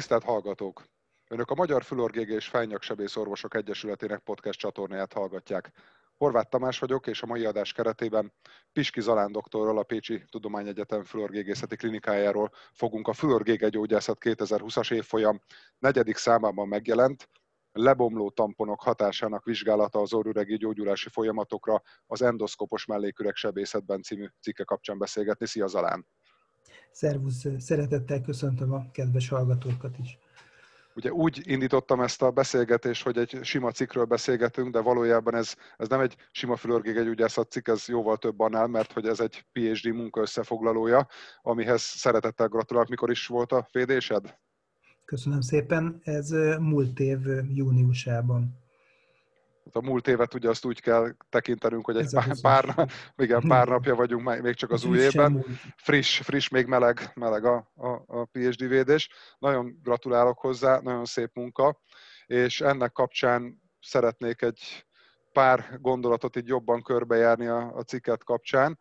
Tisztelt hallgatók! Önök a Magyar Fülorgég és Fejnyaksebész Orvosok Egyesületének podcast csatornáját hallgatják. Horváth Tamás vagyok, és a mai adás keretében Piski Zalán doktorral, a Pécsi Tudományegyetem Fülorgégészeti Klinikájáról fogunk a Fülorgége Gyógyászat 2020-as évfolyam negyedik számában megjelent, lebomló tamponok hatásának vizsgálata az orrüregi gyógyulási folyamatokra az endoszkopos melléküreg sebészetben című cikke kapcsán beszélgetni. Szia Zalán! Szervusz, szeretettel köszöntöm a kedves hallgatókat is. Ugye úgy indítottam ezt a beszélgetést, hogy egy sima cikkről beszélgetünk, de valójában ez, ez nem egy sima fülörgégegyügyászat cikk, ez jóval több annál, mert hogy ez egy PhD munka összefoglalója, amihez szeretettel gratulálok. Mikor is volt a fédésed? Köszönöm szépen. Ez múlt év júniusában. Hát a múlt évet ugye azt úgy kell tekintenünk, hogy egy pár, pár, igen, pár napja vagyunk még csak az új évben. Friss, friss, még meleg, meleg a, a, a PhD védés. Nagyon gratulálok hozzá, nagyon szép munka, és ennek kapcsán szeretnék egy pár gondolatot így jobban körbejárni a, a cikket kapcsán.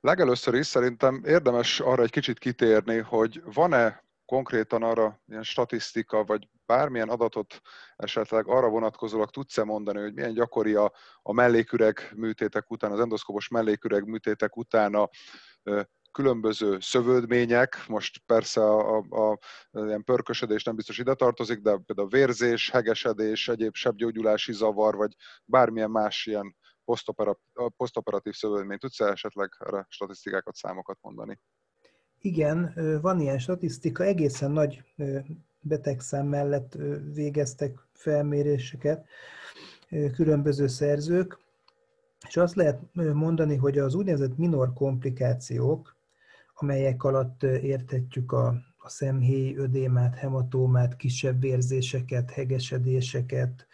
Legelőször is szerintem érdemes arra egy kicsit kitérni, hogy van-e konkrétan arra ilyen statisztika, vagy bármilyen adatot esetleg arra vonatkozólag tudsz-e mondani, hogy milyen gyakori a, a melléküreg műtétek után, az endoszkopos melléküreg műtétek után a különböző szövődmények, most persze a, a, a ilyen pörkösödés nem biztos ide tartozik, de például vérzés, hegesedés, egyéb sebgyógyulási zavar, vagy bármilyen más ilyen posztoperatív szövődmény. Tudsz -e esetleg erre statisztikákat, számokat mondani? Igen, van ilyen statisztika, egészen nagy betegszám mellett végeztek felméréseket különböző szerzők, és azt lehet mondani, hogy az úgynevezett minor komplikációk, amelyek alatt értetjük a, a szemhéj, ödémát, hematómát, kisebb érzéseket, hegesedéseket,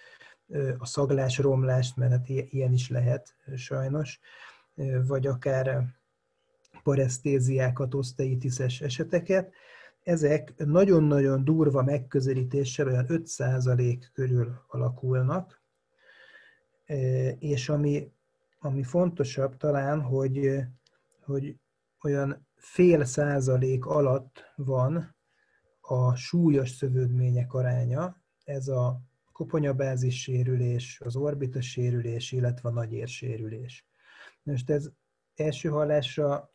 a szaglás romlást, mert hát ilyen is lehet sajnos, vagy akár paresztéziákat, oszteitiszes eseteket, ezek nagyon-nagyon durva megközelítéssel olyan 5% körül alakulnak, e, és ami, ami fontosabb talán, hogy, hogy olyan fél százalék alatt van a súlyos szövődmények aránya, ez a koponyabázis sérülés, az orbita sérülés, illetve a nagyérsérülés. Most ez első hallásra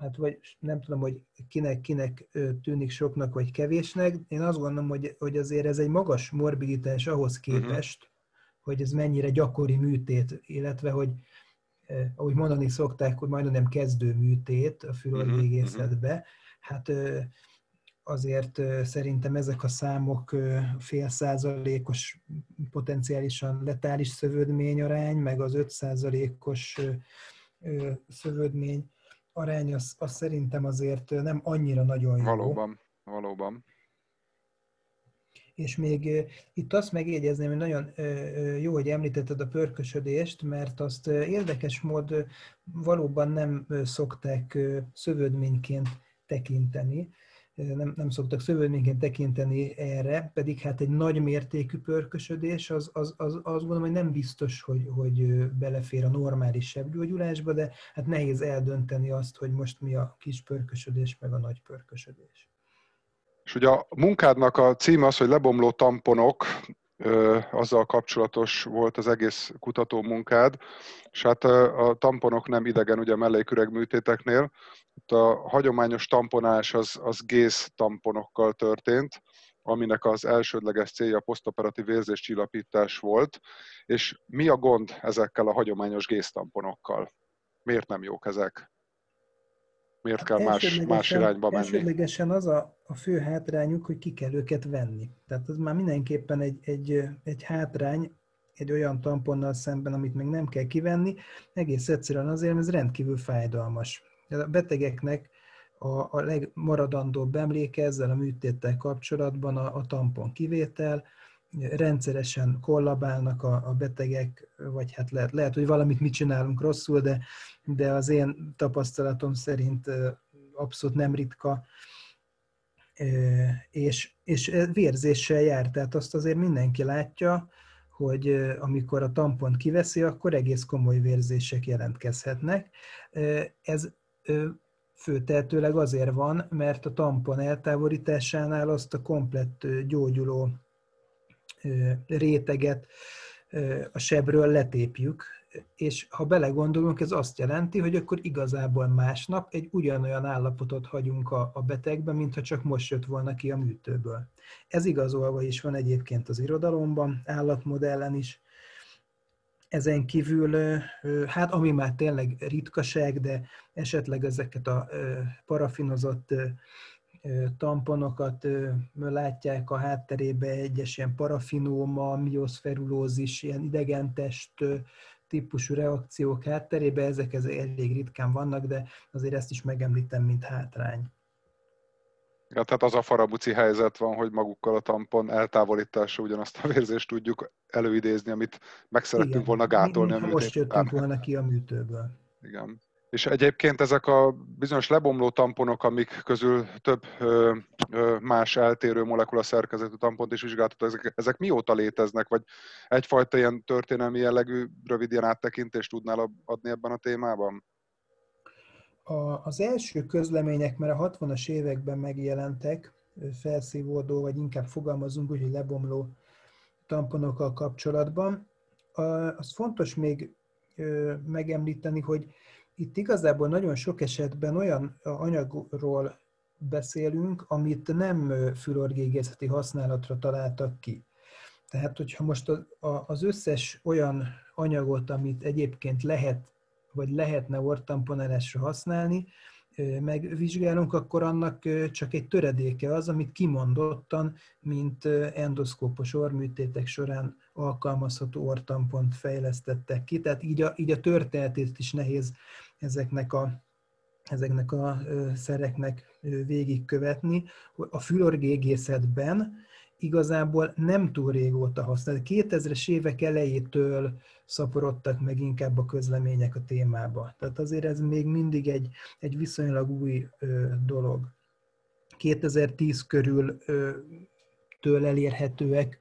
hát vagy nem tudom, hogy kinek-kinek tűnik soknak vagy kevésnek. Én azt gondolom, hogy, hogy azért ez egy magas morbiditás ahhoz mhm. képest, uh-huh. hogy ez mennyire gyakori műtét, illetve hogy ahogy mondani szokták, hogy majdnem nem kezdő műtét a fülorvégészetbe. Mhm, uh-huh. Hát azért szerintem ezek a számok fél százalékos potenciálisan letális szövődmény arány, meg az 5 százalékos szövődmény arány az, az szerintem azért nem annyira nagyon jó. Valóban, valóban. És még itt azt megjegyezném, hogy nagyon jó, hogy említetted a pörkösödést, mert azt érdekes mód valóban nem szokták szövődményként tekinteni nem, nem szoktak szövődményként tekinteni erre, pedig hát egy nagy mértékű pörkösödés, az, az, az, azt gondolom, hogy nem biztos, hogy, hogy belefér a normális sebgyógyulásba, de hát nehéz eldönteni azt, hogy most mi a kis pörkösödés, meg a nagy pörkösödés. És ugye a munkádnak a címe az, hogy lebomló tamponok, azzal kapcsolatos volt az egész kutató munkád, és hát a tamponok nem idegen ugye a melléküreg műtéteknél, a hagyományos tamponás az, az gész tamponokkal történt, aminek az elsődleges célja a posztoperatív érzéscsillapítás volt, és mi a gond ezekkel a hagyományos gésztamponokkal? Miért nem jók ezek? Miért kell más, más irányba menni? Elsődlegesen az a, a fő hátrányuk, hogy ki kell őket venni. Tehát az már mindenképpen egy, egy, egy hátrány, egy olyan tamponnal szemben, amit még nem kell kivenni, egész egyszerűen azért, mert ez rendkívül fájdalmas. A betegeknek a, a legmaradandóbb emléke ezzel a műtéttel kapcsolatban a, a tampon kivétel, rendszeresen kollabálnak a, a betegek, vagy hát lehet, lehet, hogy valamit mit csinálunk rosszul, de, de az én tapasztalatom szerint abszolút nem ritka, és, és vérzéssel jár, tehát azt azért mindenki látja, hogy amikor a tampont kiveszi, akkor egész komoly vérzések jelentkezhetnek. Ez főteltőleg azért van, mert a tampon eltávolításánál azt a komplett gyógyuló réteget a sebről letépjük, és ha belegondolunk, ez azt jelenti, hogy akkor igazából másnap egy ugyanolyan állapotot hagyunk a, a betegbe, mintha csak most jött volna ki a műtőből. Ez igazolva is van egyébként az irodalomban, állatmodellen is. Ezen kívül, hát ami már tényleg ritkaság, de esetleg ezeket a parafinozott tamponokat látják a hátterébe egyes ilyen parafinóma, mioszferulózis, ilyen idegentest típusú reakciók hátterébe, ezek ez elég ritkán vannak, de azért ezt is megemlítem, mint hátrány. Ja, tehát az a farabuci helyzet van, hogy magukkal a tampon eltávolítása ugyanazt a vérzést tudjuk előidézni, amit meg szerettünk Igen. volna gátolni. Igen, most jöttünk volna ki a műtőből. Igen. És egyébként ezek a bizonyos lebomló tamponok, amik közül több ö, ö, más eltérő molekula szerkezetű tampont is vizsgáltatok, ezek, ezek mióta léteznek, vagy egyfajta ilyen történelmi jellegű rövid ilyen áttekintést tudnál adni ebben a témában? A, az első közlemények már a 60-as években megjelentek, felszívódó, vagy inkább fogalmazunk úgy, hogy lebomló tamponokkal kapcsolatban. Az fontos még megemlíteni, hogy itt igazából nagyon sok esetben olyan anyagról beszélünk, amit nem fülorgégészeti használatra találtak ki. Tehát, hogyha most az összes olyan anyagot, amit egyébként lehet, vagy lehetne ortamponálásra használni, megvizsgálunk, akkor annak csak egy töredéke az, amit kimondottan, mint endoszkópos orműtétek során alkalmazható ortampont fejlesztettek ki. Tehát így a, így a történetét is nehéz ezeknek a, ezeknek a szereknek végigkövetni. A fülorgégészetben igazából nem túl régóta használ. 2000-es évek elejétől szaporodtak meg inkább a közlemények a témába. Tehát azért ez még mindig egy, egy viszonylag új ö, dolog. 2010 körül től elérhetőek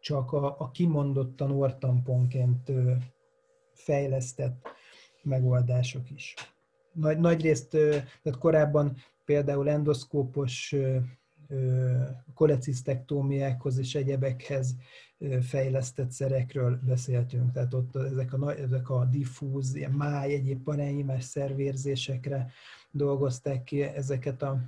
csak a, a kimondottan ortamponként fejlesztett megoldások is. Nagy, nagy részt, tehát korábban például endoszkópos kolecisztektómiákhoz és egyebekhez fejlesztett szerekről beszéltünk. Tehát ott ezek a, ezek a diffúz, ilyen máj, egyéb parenyimás szervérzésekre dolgozták ki ezeket a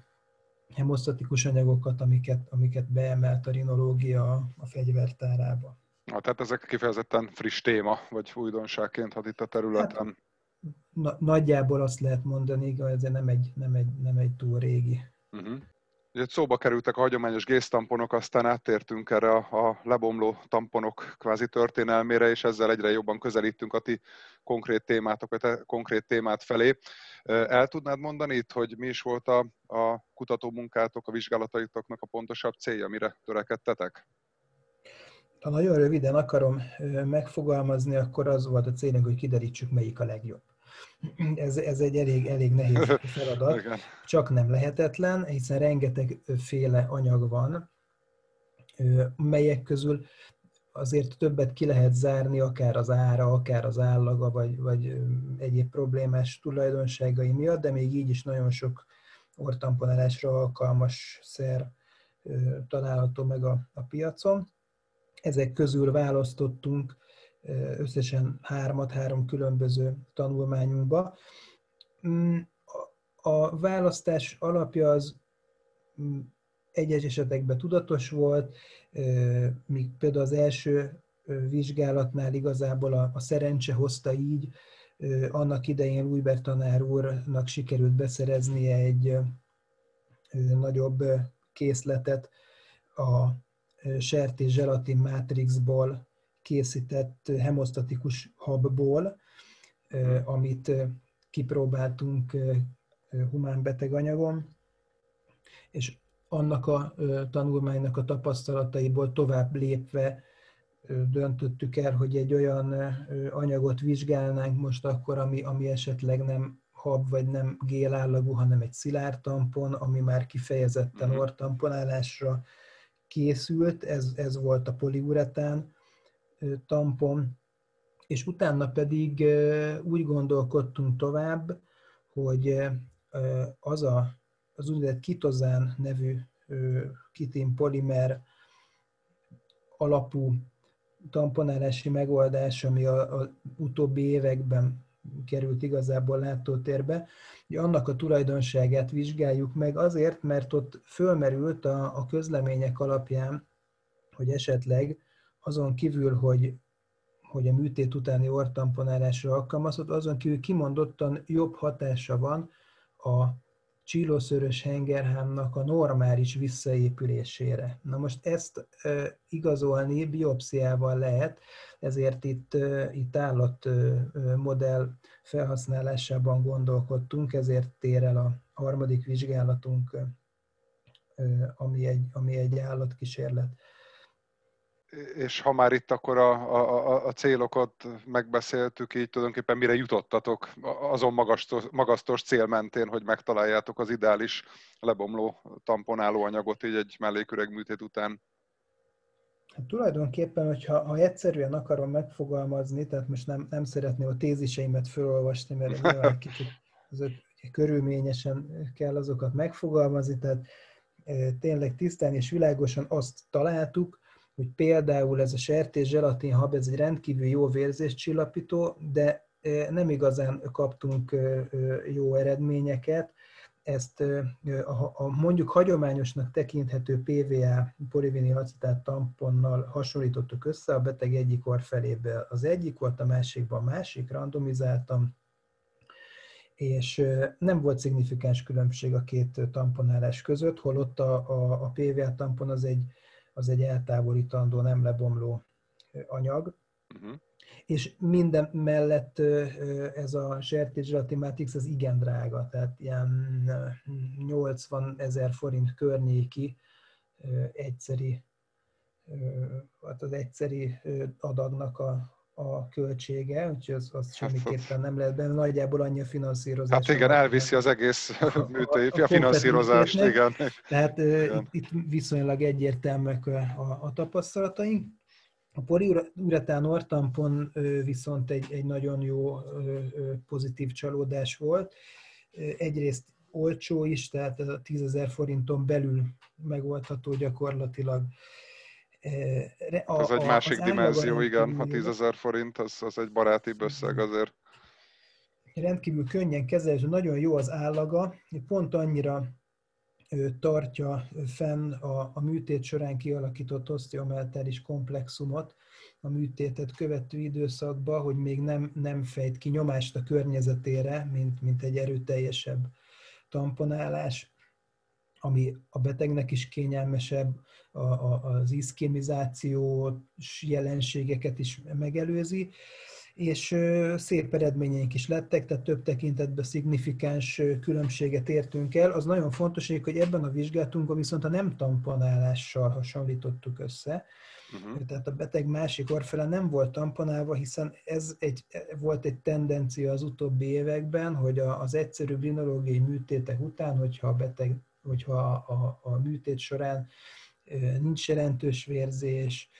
hemosztatikus anyagokat, amiket, amiket beemelt a rinológia a fegyvertárába. Na, tehát ezek kifejezetten friss téma, vagy újdonságként hat itt a területen. Hát, na, nagyjából azt lehet mondani, hogy ez nem egy, nem egy, nem egy túl régi. Uh-huh. Ugye szóba kerültek a hagyományos gésztamponok, aztán áttértünk erre a, a lebomló tamponok kvázi történelmére, és ezzel egyre jobban közelítünk a ti konkrét témátok, a konkrét témát felé. El tudnád mondani itt, hogy mi is volt a, a kutatómunkátok, a vizsgálataitoknak a pontosabb célja, mire törekedtetek? Ha nagyon röviden akarom megfogalmazni, akkor az volt a célunk, hogy kiderítsük, melyik a legjobb. Ez, ez egy elég, elég nehéz feladat, csak nem lehetetlen, hiszen rengeteg féle anyag van, melyek közül azért többet ki lehet zárni, akár az ára, akár az állaga, vagy, vagy egyéb problémás tulajdonságai miatt, de még így is nagyon sok ortamponálásra alkalmas szer található meg a, a piacon. Ezek közül választottunk összesen hármat, három különböző tanulmányunkba. Mm, a választás alapja az mm, egyes esetekben tudatos volt, míg például az első vizsgálatnál igazából a, szerencse hozta így, annak idején Újber tanár úrnak sikerült beszereznie egy nagyobb készletet a sertés zselatin mátrixból készített hemosztatikus habból, amit kipróbáltunk humán beteganyagon, és annak a tanulmánynak a tapasztalataiból tovább lépve döntöttük el, hogy egy olyan anyagot vizsgálnánk most akkor, ami, ami esetleg nem hab vagy nem gélállagú, hanem egy szilárd tampon, ami már kifejezetten mhm. ortamponálásra készült, ez, ez volt a poliuretán tampon, és utána pedig úgy gondolkodtunk tovább, hogy az a, az úgynevezett kitozán nevű kitin polimer alapú tamponálási megoldás, ami a, a utóbbi években került igazából látótérbe, hogy annak a tulajdonságát vizsgáljuk meg azért, mert ott fölmerült a, a közlemények alapján, hogy esetleg azon kívül, hogy, hogy a műtét utáni ortamponálásra alkalmazott, azon kívül kimondottan jobb hatása van a csílószörös hengerhámnak a normális visszaépülésére. Na most ezt e, igazolni biopsziával lehet, ezért itt, e, itt állatmodell felhasználásában gondolkodtunk, ezért tér el a harmadik vizsgálatunk, e, ami egy, ami egy állatkísérlet és ha már itt akkor a, a, a célokat megbeszéltük, így tulajdonképpen mire jutottatok azon magasztos, magasztos cél mentén, hogy megtaláljátok az ideális lebomló tamponáló anyagot így egy melléküreg műtét után? Hát tulajdonképpen, hogyha ha egyszerűen akarom megfogalmazni, tehát most nem, nem szeretném a téziseimet felolvasni, mert nyilván kicsit azok, körülményesen kell azokat megfogalmazni, tehát tényleg tisztán és világosan azt találtuk, hogy például ez a sertés zselatin hab, ez egy rendkívül jó vérzéscsillapító, de e, nem igazán kaptunk e, e, jó eredményeket. Ezt a mondjuk hagyományosnak tekinthető PVA polivinilacetát tamponnal hasonlítottuk össze a beteg egyik orr felébe. Az egyik volt, a másikban a másik, randomizáltam, és nem volt szignifikáns különbség a két tamponálás között, holott a, a, a PVA tampon az egy az egy eltávolítandó, nem lebomló anyag. Uh-huh. És minden mellett ez a sertészselatimátix az igen drága, tehát ilyen 80 ezer forint környéki egyszeri, hát az egyszeri adagnak a, a költsége, úgyhogy az, az hát semmiképpen nem lehet benne, nagyjából annyi a finanszírozás. Hát igen, elviszi az egész műtői, a, a, a finanszírozást, igen. Tehát igen. Itt, itt viszonylag egyértelműek a, a, a tapasztalataink. A poliuretán ortampon viszont egy, egy nagyon jó pozitív csalódás volt. Egyrészt olcsó is, tehát a 10 forinton belül megoldható gyakorlatilag a, ez egy a, másik dimenzió, igen, ha 10 ezer forint, az, az egy baráti összeg azért. Rendkívül könnyen kezelhető, nagyon jó az állaga, pont annyira tartja fenn a, a műtét során kialakított osztiomeltáris komplexumot a műtétet követő időszakban, hogy még nem, nem fejt ki nyomást a környezetére, mint, mint egy erőteljesebb tamponálás ami a betegnek is kényelmesebb, a, a, az iszkémizációs jelenségeket is megelőzi, és szép eredményeink is lettek, tehát több tekintetben szignifikáns különbséget értünk el. Az nagyon fontos, hogy ebben a vizsgálatunkban viszont a nem tamponálással hasonlítottuk össze, Uh-huh. Tehát a beteg másik orfele nem volt tamponálva, hiszen ez egy, volt egy tendencia az utóbbi években, hogy az egyszerű rinológiai műtétek után, hogyha a beteg hogyha a, a műtét során nincs jelentős vérzés,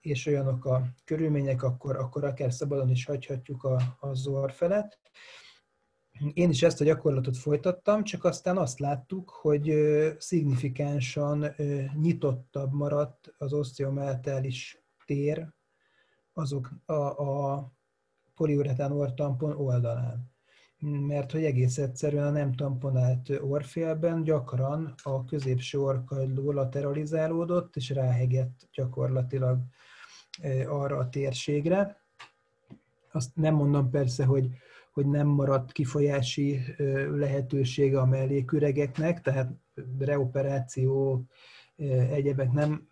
és olyanok a körülmények, akkor, akkor akár szabadon is hagyhatjuk a, a zor felet. Én is ezt a gyakorlatot folytattam, csak aztán azt láttuk, hogy szignifikánsan nyitottabb maradt az osztiomeltális tér azok a, a poliuretán ortampon oldalán mert hogy egész egyszerűen a nem tamponált orfélben gyakran a középső orkagyló lateralizálódott, és ráhegett gyakorlatilag arra a térségre. Azt nem mondom persze, hogy, hogy nem maradt kifolyási lehetősége a melléküregeknek, tehát reoperáció, egyebek nem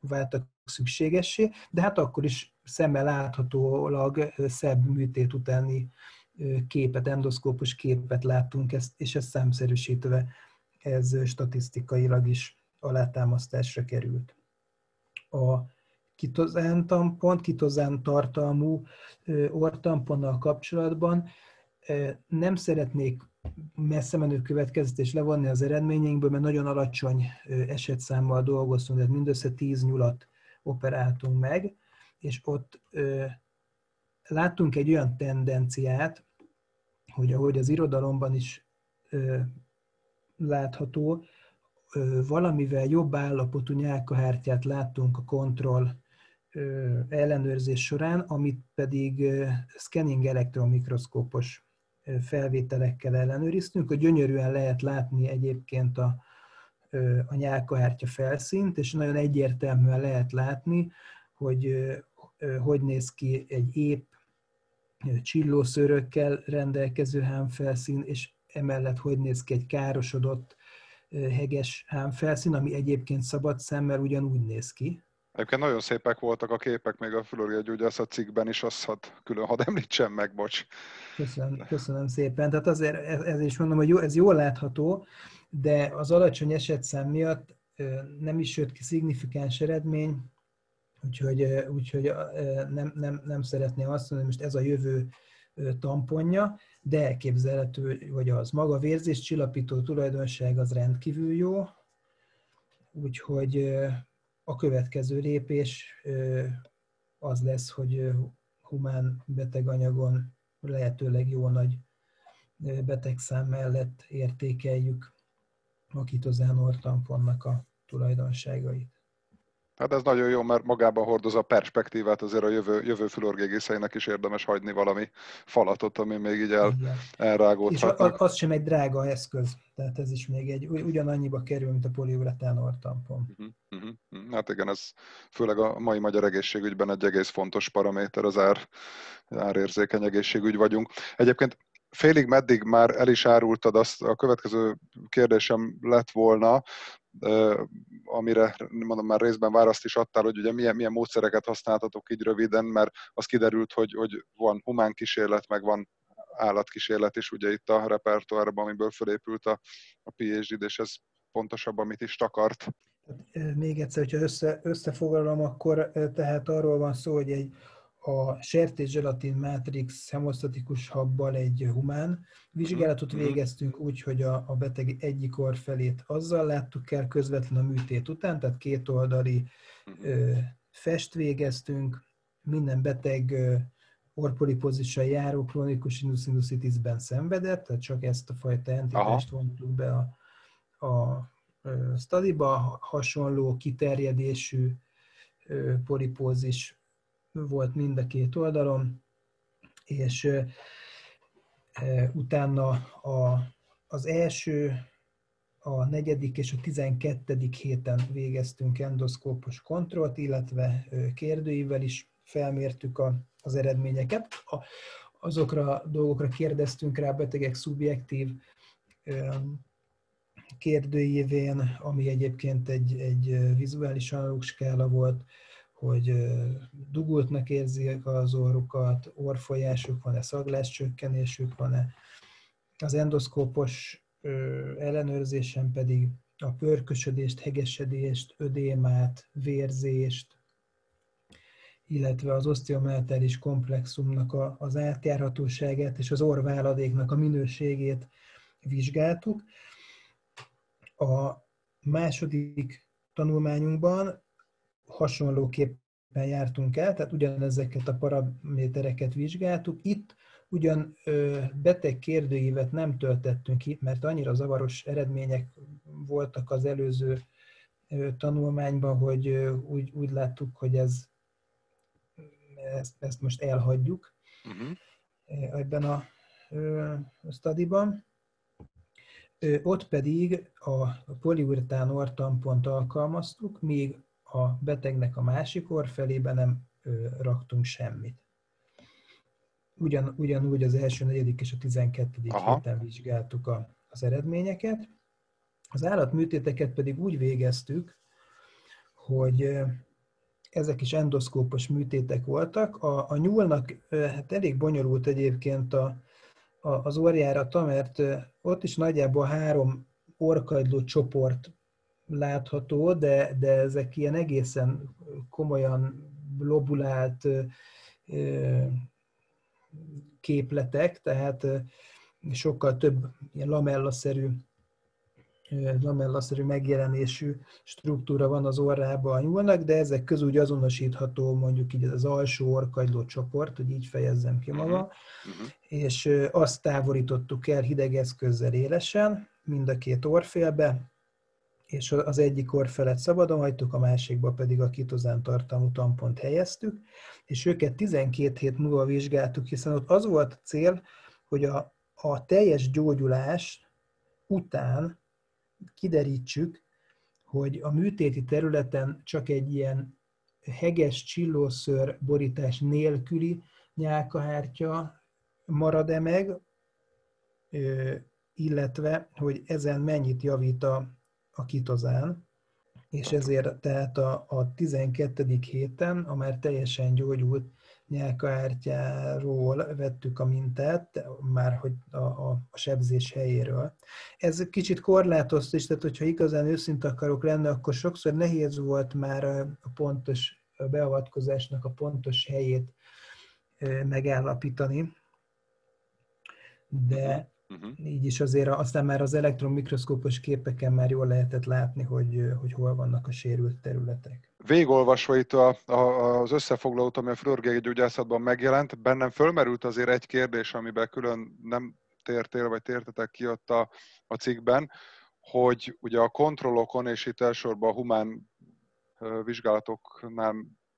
váltak szükségessé, de hát akkor is szemmel láthatólag szebb műtét utáni képet, endoszkópus képet láttunk, ezt, és ezt számszerűsítve ez statisztikailag is alátámasztásra került. A kitozán tampon, kitozán tartalmú ortamponnal kapcsolatban nem szeretnék messze menő következtetés levonni az eredményeinkből, mert nagyon alacsony esetszámmal dolgoztunk, tehát mindössze 10 nyulat operáltunk meg, és ott ö, láttunk egy olyan tendenciát, hogy ahogy az irodalomban is látható, valamivel jobb állapotú nyálkahártyát láttunk a kontroll ellenőrzés során, amit pedig scanning elektromikroszkópos felvételekkel ellenőriztünk, hogy gyönyörűen lehet látni egyébként a, a nyálkahártya felszínt, és nagyon egyértelműen lehet látni, hogy hogy néz ki egy épp csillószőrökkel rendelkező hámfelszín, és emellett hogy néz ki egy károsodott heges hámfelszín, ami egyébként szabad szemmel ugyanúgy néz ki. Egyébként nagyon szépek voltak a képek, még a Florida Gyógyászat cikkben is, azt had, külön hadd említsem meg, bocs. Köszönöm, köszönöm szépen. Tehát azért ez is mondom, hogy jó, ez jól látható, de az alacsony esetszám miatt nem is jött ki szignifikáns eredmény, úgyhogy, úgyhogy nem, nem, nem szeretném azt mondani, hogy most ez a jövő tamponja, de elképzelhető, hogy az maga vérzés csillapító tulajdonság az rendkívül jó, úgyhogy a következő lépés az lesz, hogy humán beteganyagon lehetőleg jó nagy betegszám mellett értékeljük a kitozánor tamponnak a tulajdonságait. Hát ez nagyon jó, mert magában hordoz a perspektívát, azért a jövő, jövő fülorgégészeinek is érdemes hagyni valami falatot, ami még így el, elrágódhat. És az sem egy drága eszköz, tehát ez is még egy ugyanannyiba kerül, mint a poliuretán ortampon. Uh-huh, uh-huh. Hát igen, ez főleg a mai magyar egészségügyben egy egész fontos paraméter, az ár, árérzékeny egészségügy vagyunk. Egyébként félig meddig már el is árultad, azt a következő kérdésem lett volna, amire mondom már részben választ is adtál, hogy ugye milyen, milyen módszereket használtatok így röviden, mert az kiderült, hogy, hogy van humán kísérlet, meg van állatkísérlet is ugye itt a repertoárban, amiből felépült a, a phd és ez pontosabban mit is takart. Még egyszer, hogyha össze, összefoglalom, akkor tehát arról van szó, hogy egy a sertés zselatin mátrix hemosztatikus habbal egy humán vizsgálatot mhm. végeztünk úgy, hogy a, a beteg egyik orr felét azzal láttuk el közvetlen a műtét után, tehát két oldali mhm. ö, fest végeztünk, minden beteg ö, orpolipozissal járó krónikus sinusinusitisben szenvedett, tehát csak ezt a fajta entitást vontuk be a, a studiba, hasonló kiterjedésű polipózis volt mind a két oldalon, és utána a, az első, a negyedik és a tizenkettedik héten végeztünk endoszkópos kontrollt, illetve kérdőivel is felmértük a, az eredményeket. A, azokra a dolgokra kérdeztünk rá betegek szubjektív kérdőjévén, ami egyébként egy, egy vizuális analóg skála volt, hogy dugultnak érzik az orrukat, orfolyásuk van-e, szagláscsökkenésük van-e. Az endoszkópos ellenőrzésen pedig a pörkösödést, hegesedést, ödémát, vérzést, illetve az osztiometális komplexumnak a, az átjárhatóságát és az orváladéknak a minőségét vizsgáltuk. A második tanulmányunkban hasonlóképpen jártunk el, tehát ugyanezeket a paramétereket vizsgáltuk. Itt ugyan beteg kérdőívet nem töltettünk ki, mert annyira zavaros eredmények voltak az előző tanulmányban, hogy úgy, úgy láttuk, hogy ez, ezt, ezt most elhagyjuk uh-huh. ebben a studiban. Ott pedig a poliuretán ortampont alkalmaztuk, míg a betegnek a másik orr felébe nem raktunk semmit. Ugyan, ugyanúgy az első, negyedik és a tizenkettedik héten vizsgáltuk a, az eredményeket. Az állatműtéteket pedig úgy végeztük, hogy ezek is endoszkópos műtétek voltak. A, a nyúlnak hát elég bonyolult egyébként a, a, az orjárata, mert ott is nagyjából három orkagyló csoport látható, de, de ezek ilyen egészen komolyan lobulált képletek, tehát sokkal több ilyen lamellaszerű lamellaszerű megjelenésű struktúra van az orrában a nyúlnak, de ezek közül úgy azonosítható mondjuk így az alsó orkagyló csoport, hogy így fejezzem ki magam, uh-huh. és azt távolítottuk el hideg eszközzel élesen, mind a két orfélbe, és az egyik orfelet szabadon hagytuk, a másikba pedig a kitozán tartalmú tampont helyeztük, és őket 12 hét múlva vizsgáltuk, hiszen ott az volt a cél, hogy a, a teljes gyógyulás után kiderítsük, hogy a műtéti területen csak egy ilyen heges csillóször borítás nélküli nyálkahártya marad-e meg, illetve, hogy ezen mennyit javít a, a kitozán, és ezért tehát a, a 12. héten a már teljesen gyógyult nyelkahártyáról vettük a mintát, már hogy a, a, a sebzés helyéről. Ez kicsit korlátozta is, tehát hogyha igazán őszinte akarok lenni, akkor sokszor nehéz volt már a pontos a beavatkozásnak a pontos helyét megállapítani, de uh-huh. így is azért aztán már az elektron mikroszkópos képeken már jól lehetett látni, hogy, hogy hol vannak a sérült területek végolvasva itt a, a, az összefoglalót, ami a fluorgégi gyógyászatban megjelent, bennem fölmerült azért egy kérdés, amiben külön nem tértél, vagy tértetek ki ott a, a cikkben, hogy ugye a kontrollokon, és itt elsősorban a humán vizsgálatoknál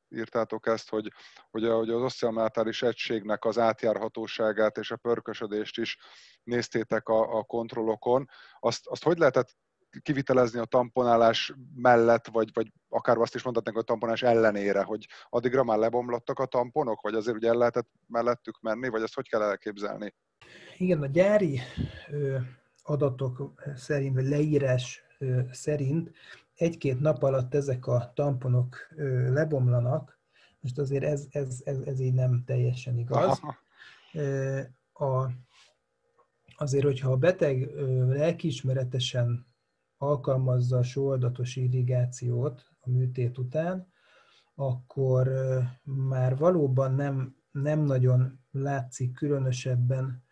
írtátok ezt, hogy, hogy, hogy az osztiomátális egységnek az átjárhatóságát és a pörkösödést is néztétek a, a kontrollokon. Azt, azt hogy lehetett kivitelezni a tamponálás mellett, vagy, vagy akár azt is mondhatnánk a tamponás ellenére, hogy addigra már lebomlottak a tamponok, vagy azért ugye el lehetett mellettük menni, vagy ezt hogy kell elképzelni? Igen, a gyári adatok szerint, vagy leírás szerint egy-két nap alatt ezek a tamponok lebomlanak, most azért ez, ez, ez, ez így nem teljesen igaz. A, azért, hogyha a beteg lelkiismeretesen alkalmazza a sóoldatos irrigációt a műtét után, akkor már valóban nem, nem nagyon látszik különösebben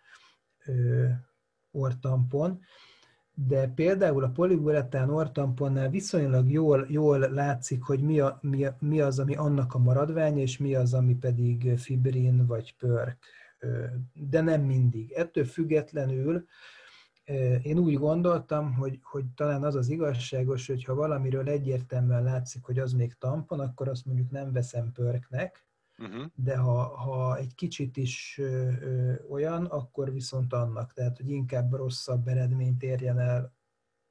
ortampon, de például a poliuretán ortamponnál viszonylag jól, jól látszik, hogy mi, a, mi, a, mi az, ami annak a maradványa, és mi az, ami pedig fibrin vagy pörk. De nem mindig. Ettől függetlenül én úgy gondoltam, hogy, hogy talán az az igazságos, hogy ha valamiről egyértelműen látszik, hogy az még tampon, akkor azt mondjuk nem veszem pörknek, uh-huh. de ha, ha egy kicsit is ö, ö, olyan, akkor viszont annak. Tehát, hogy inkább rosszabb eredményt érjen el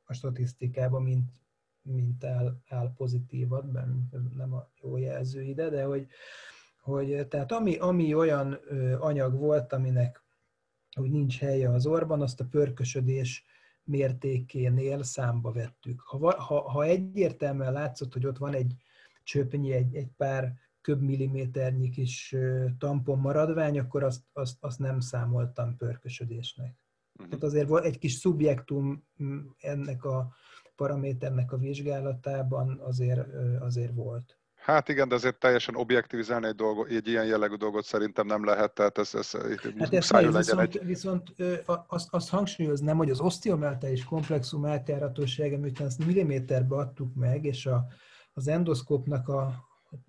a statisztikában, mint, mint áll, áll pozitívat, nem a jó jelző ide, de hogy, hogy tehát ami, ami olyan anyag volt, aminek hogy nincs helye az orban, azt a pörkösödés mértékénél számba vettük. Ha, ha, ha egyértelműen látszott, hogy ott van egy csöpnyi, egy, egy pár köbmilliméternyi kis tampon maradvány, akkor azt, azt, azt nem számoltam pörkösödésnek. Uh-huh. Tehát azért volt egy kis szubjektum ennek a paraméternek a vizsgálatában azért, azért volt. Hát igen, de azért teljesen objektivizálni egy, dolgot, egy ilyen jellegű dolgot szerintem nem lehet, tehát ez, ez hát ez legyen viszont, egy... viszont azt, azt hangsúlyoznám, hogy az osztiomeltális komplexum átjáratósága, miután azt milliméterbe adtuk meg, és a, az endoszkópnak a,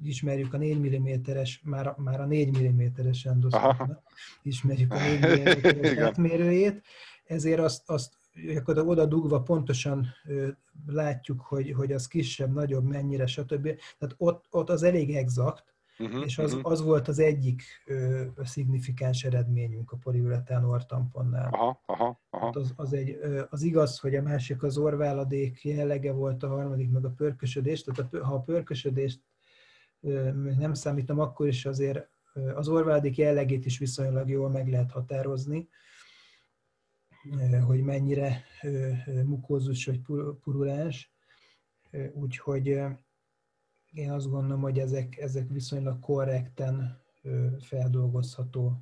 ismerjük a 4 mm-es, már, már a 4 mm-es endoszkópnak, ismerjük a 4 mm-es átmérőjét, ezért azt, azt akkor oda dugva pontosan látjuk, hogy, hogy az kisebb, nagyobb, mennyire, stb. Tehát ott, ott az elég exakt, uh-huh, és az, uh-huh. az volt az egyik ö, szignifikáns eredményünk a poliuretán ortamponnál. Aha, aha, aha. Hát az, az, egy, ö, az igaz, hogy a másik az orváladék jellege volt, a harmadik meg a pörkösödés, tehát a, ha a pörkösödést ö, nem számítom, akkor is azért az orváladék jellegét is viszonylag jól meg lehet határozni, hogy mennyire mukózus vagy purulás. Úgyhogy én azt gondolom, hogy ezek, ezek viszonylag korrekten feldolgozható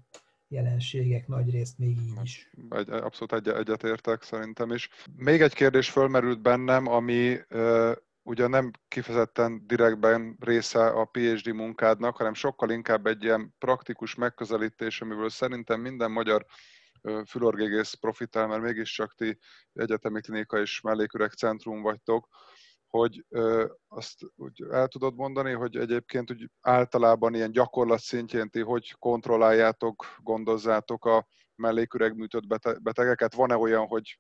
jelenségek nagy részt még így is. Egy, abszolút egy, egyetértek szerintem is. Még egy kérdés fölmerült bennem, ami ugye nem kifejezetten direktben része a PhD munkádnak, hanem sokkal inkább egy ilyen praktikus megközelítés, amiből szerintem minden magyar fülorgégész profitál, mert mégiscsak ti egyetemi klinika és melléküreg centrum vagytok, hogy azt úgy el tudod mondani, hogy egyébként úgy általában ilyen gyakorlat szintjén ti hogy kontrolláljátok, gondozzátok a melléküregműtött betegeket? Van-e olyan, hogy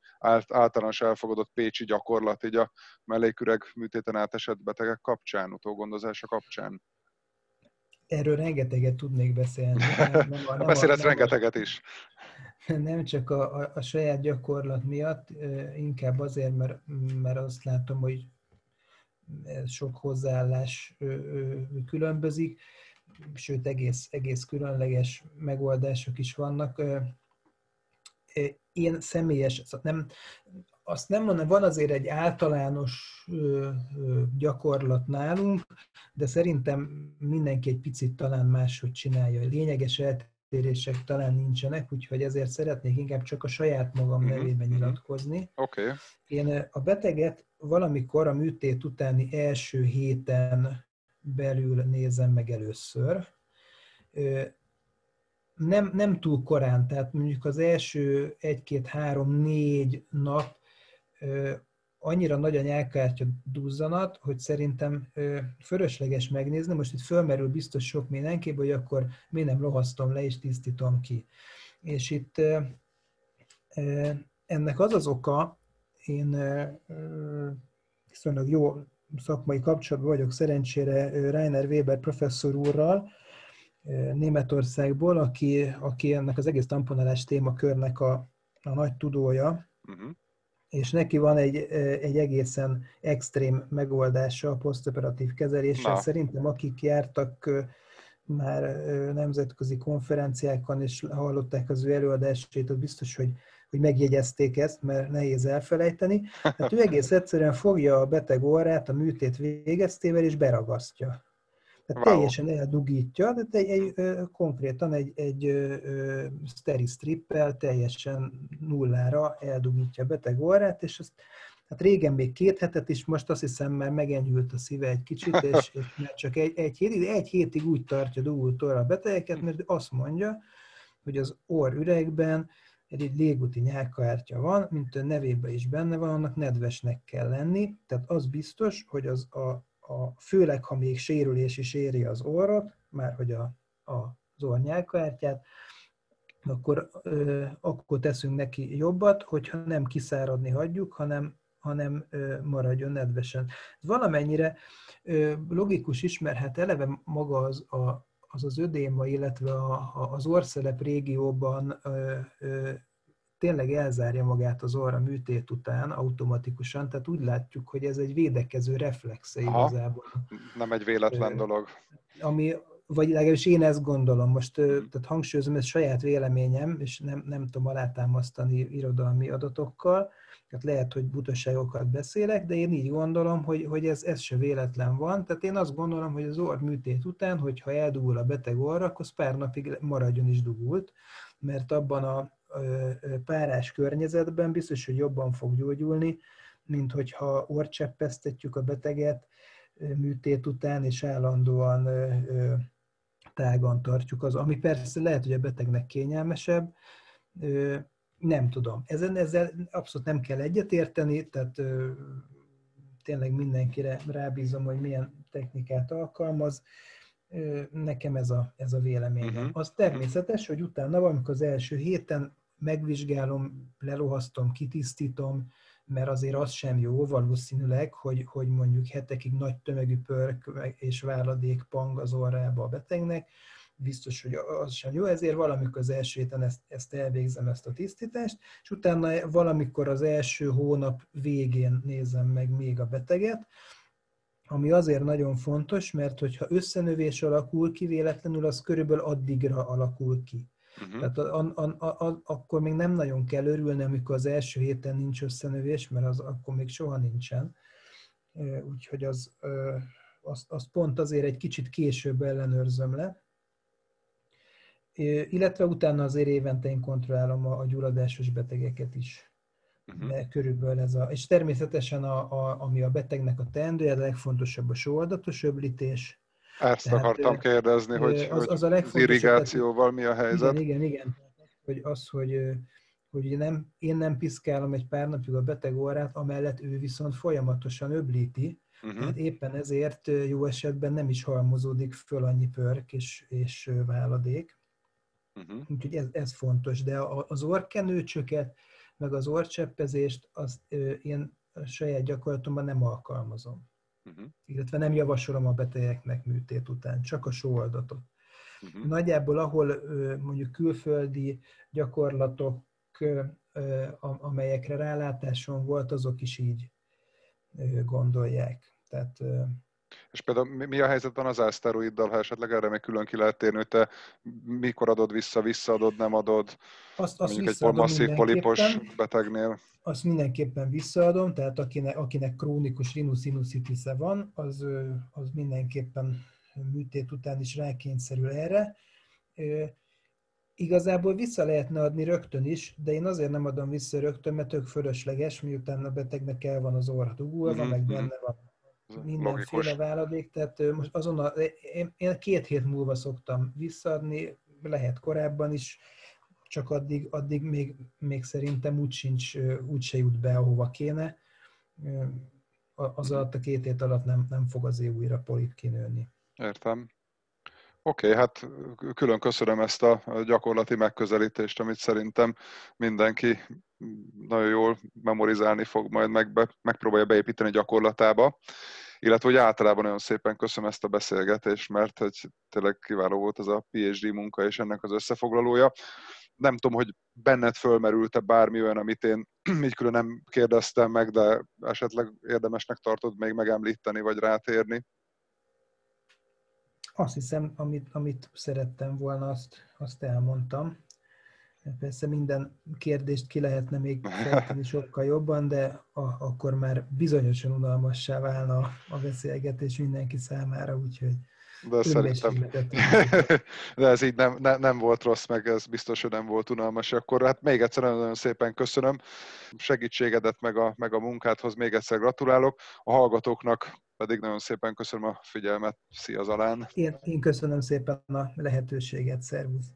általános elfogadott pécsi gyakorlat így a melléküreg műtéten átesett betegek kapcsán, utógondozása kapcsán? Erről rengeteget tudnék beszélni. Nem, nem, nem Beszélhetsz rengeteget is. Nem csak a, a, a saját gyakorlat miatt, inkább azért, mert, mert azt látom, hogy sok hozzáállás különbözik, sőt egész, egész különleges megoldások is vannak. Én személyes, nem, azt nem mondom, van azért egy általános gyakorlat nálunk, de szerintem mindenki egy picit talán máshogy csinálja. Lényeges eltérések talán nincsenek, úgyhogy ezért szeretnék inkább csak a saját magam uh-huh, nevében uh-huh. nyilatkozni. Okay. Én a beteget valamikor a műtét utáni első héten belül nézem meg először. Nem, nem túl korán, tehát mondjuk az első egy-két-három-négy nap annyira nagy a nyelkártya duzzanat, hogy szerintem fölösleges megnézni. Most itt fölmerül biztos sok mindenképp, hogy akkor mi nem rohasztom le és tisztítom ki. És itt ennek az az oka, én viszonylag jó szakmai kapcsolatban vagyok szerencsére Rainer Weber professzor úrral, Németországból, aki, aki ennek az egész tamponálás témakörnek a, a nagy tudója, uh-huh. És neki van egy, egy egészen extrém megoldása a posztoperatív kezelésre. Na. Szerintem akik jártak már nemzetközi konferenciákon, és hallották az ő előadásait, ott biztos, hogy hogy megjegyezték ezt, mert nehéz elfelejteni. Hát ő egész egyszerűen fogja a beteg orrát a műtét végeztével, és beragasztja. Tehát wow. teljesen eldugítja, de egy, egy, konkrétan egy, egy steri strippel teljesen nullára eldugítja a beteg orrát, és azt Hát régen még két hetet is, most azt hiszem már megenyhült a szíve egy kicsit, és, és mert csak egy, egy, hétig, egy hétig úgy tartja dugult a betegeket, mert azt mondja, hogy az orr üregben egy légúti nyálkahártya van, mint a nevében is benne van, annak nedvesnek kell lenni, tehát az biztos, hogy az a, a főleg, ha még sérülés is éri az orrot, már hogy a, a, az orr nyálkahártyát, akkor, ö, akkor teszünk neki jobbat, hogyha nem kiszáradni hagyjuk, hanem, hanem ö, maradjon nedvesen. Ez valamennyire ö, logikus is, mert hát eleve maga az a, az az ödéma, illetve a, a, az orszelep régióban ö, ö, tényleg elzárja magát az orra műtét után automatikusan, tehát úgy látjuk, hogy ez egy védekező reflexe Aha, igazából. Nem egy véletlen dolog. Ami, vagy legalábbis én ezt gondolom, most tehát hangsúlyozom, ez saját véleményem, és nem, nem tudom alátámasztani irodalmi adatokkal, tehát lehet, hogy butaságokat beszélek, de én így gondolom, hogy, hogy ez, ez se véletlen van. Tehát én azt gondolom, hogy az orr műtét után, hogyha eldugul a beteg orra, akkor pár napig maradjon is dugult, mert abban a párás környezetben biztos, hogy jobban fog gyógyulni, mint hogyha orcseppesztetjük a beteget műtét után, és állandóan tágan tartjuk az, ami persze lehet, hogy a betegnek kényelmesebb, nem tudom. Ezen, ezzel abszolút nem kell egyetérteni, tehát tényleg mindenkire rábízom, hogy milyen technikát alkalmaz. Nekem ez a, ez a véleményem. Uh-huh. Az természetes, hogy utána, amikor az első héten megvizsgálom, lelohasztom, kitisztítom, mert azért az sem jó valószínűleg, hogy, hogy mondjuk hetekig nagy tömegű pörk és váladék pang az orrába a betegnek, biztos, hogy az sem jó, ezért valamikor az első héten ezt, ezt elvégzem, ezt a tisztítást, és utána valamikor az első hónap végén nézem meg még a beteget, ami azért nagyon fontos, mert hogyha összenövés alakul ki véletlenül, az körülbelül addigra alakul ki. Uh-huh. Tehát a, a, a, a, akkor még nem nagyon kell örülni, amikor az első héten nincs összenövés, mert az akkor még soha nincsen. Úgyhogy az, az, az pont azért egy kicsit később ellenőrzöm le. Illetve utána azért évente én kontrollálom a, a gyulladásos betegeket is. Uh-huh. De körülbelül ez a... És természetesen, a, a, ami a betegnek a teendője, a legfontosabb a sóoldatos öblítés, ezt Tehát, akartam kérdezni, hogy az, az, a az irrigációval mi a helyzet. Igen, igen, igen. hogy, az, hogy, hogy nem, én nem piszkálom egy pár napig a beteg orrát, amellett ő viszont folyamatosan öblíti, uh-huh. tehát éppen ezért jó esetben nem is halmozódik föl annyi pörk és, és váladék. Uh-huh. Úgyhogy ez, ez fontos, de az orkenőcsöket, meg az orcseppezést, azt én a saját gyakorlatomban nem alkalmazom. Uh-huh. Illetve nem javasolom a betegeknek műtét után, csak a sóoldatot. Uh-huh. Nagyjából, ahol mondjuk külföldi gyakorlatok, amelyekre rálátáson volt, azok is így gondolják. Tehát és például mi a helyzet van az eszteroiddal, ha esetleg erre még külön ki lehet térni, hogy te mikor adod vissza, visszaadod, nem adod? Azt, azt mondjuk egy masszív polipos betegnél. Azt mindenképpen visszaadom, tehát akinek, akinek krónikus rhinosinusitis van, az, az mindenképpen műtét után is rákényszerül erre. Igazából vissza lehetne adni rögtön is, de én azért nem adom vissza rögtön, mert tök fölösleges, miután a betegnek el van az orra dugulva, mm-hmm. meg mhm. benne van mindenféle váladék, tehát most azonnal, én, én két hét múlva szoktam visszaadni, lehet korábban is, csak addig, addig még, még szerintem úgy sincs, úgy se jut be, ahova kéne. Az alatt a két hét alatt nem, nem fog azért újra polip kinőni. Értem. Oké, okay, hát külön köszönöm ezt a gyakorlati megközelítést, amit szerintem mindenki nagyon jól memorizálni fog, majd meg, megpróbálja beépíteni gyakorlatába. Illetve, hogy általában nagyon szépen köszönöm ezt a beszélgetést, mert hogy tényleg kiváló volt ez a PhD munka és ennek az összefoglalója. Nem tudom, hogy benned fölmerült-e bármi olyan, amit én így külön nem kérdeztem meg, de esetleg érdemesnek tartod még megemlíteni, vagy rátérni? Azt hiszem, amit, amit szerettem volna, azt, azt elmondtam. Persze minden kérdést ki lehetne még fejteni sokkal jobban, de a, akkor már bizonyosan unalmassá válna a beszélgetés mindenki számára, úgyhogy de szerintem, de ez így nem, ne, nem volt rossz, meg ez biztos, hogy nem volt unalmas. Akkor hát még egyszer nagyon szépen köszönöm segítségedet, meg a, meg a munkádhoz, még egyszer gratulálok. A hallgatóknak pedig nagyon szépen köszönöm a figyelmet. Szia Zalán! Én, én köszönöm szépen a lehetőséget, szervusz!